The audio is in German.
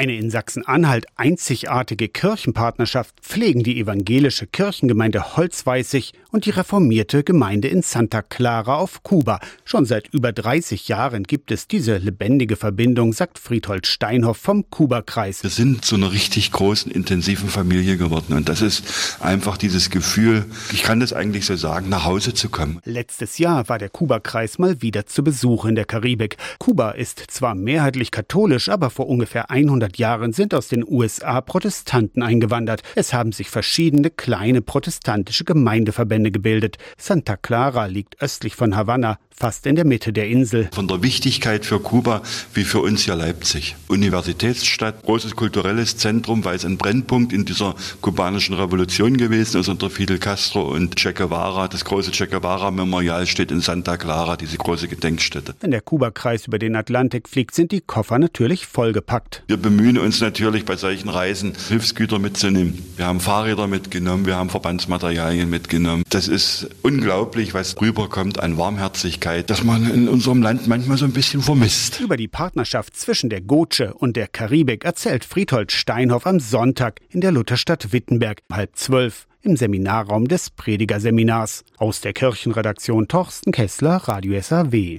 Eine in Sachsen-Anhalt einzigartige Kirchenpartnerschaft pflegen die evangelische Kirchengemeinde Holzweißig und die reformierte Gemeinde in Santa Clara auf Kuba. Schon seit über 30 Jahren gibt es diese lebendige Verbindung, sagt Friedhold Steinhoff vom Kuba-Kreis. Wir sind zu einer richtig großen, intensiven Familie geworden und das ist einfach dieses Gefühl, ich kann das eigentlich so sagen, nach Hause zu kommen. Letztes Jahr war der Kuba-Kreis mal wieder zu Besuch in der Karibik. Kuba ist zwar mehrheitlich katholisch, aber vor ungefähr 100 Jahren sind aus den USA Protestanten eingewandert. Es haben sich verschiedene kleine protestantische Gemeindeverbände gebildet. Santa Clara liegt östlich von Havanna, fast in der Mitte der Insel. Von der Wichtigkeit für Kuba wie für uns hier Leipzig. Universitätsstadt, großes kulturelles Zentrum, weil es ein Brennpunkt in dieser kubanischen Revolution gewesen ist unter Fidel Castro und Che Guevara. Das große Che Guevara Memorial steht in Santa Clara, diese große Gedenkstätte. Wenn der Kuba-Kreis über den Atlantik fliegt, sind die Koffer natürlich vollgepackt. Wir bemühen uns natürlich bei solchen Reisen Hilfsgüter mitzunehmen. Wir haben Fahrräder mitgenommen, wir haben Verbandsmaterialien mitgenommen. Das ist unglaublich, was rüberkommt an Warmherzigkeit Menschlichkeit, das man in unserem Land manchmal so ein bisschen vermisst. Über die Partnerschaft zwischen der Gotsche und der Karibik erzählt Friedhold Steinhoff am Sonntag in der Lutherstadt Wittenberg, halb zwölf im Seminarraum des Predigerseminars. Aus der Kirchenredaktion Torsten Kessler, Radio SAW.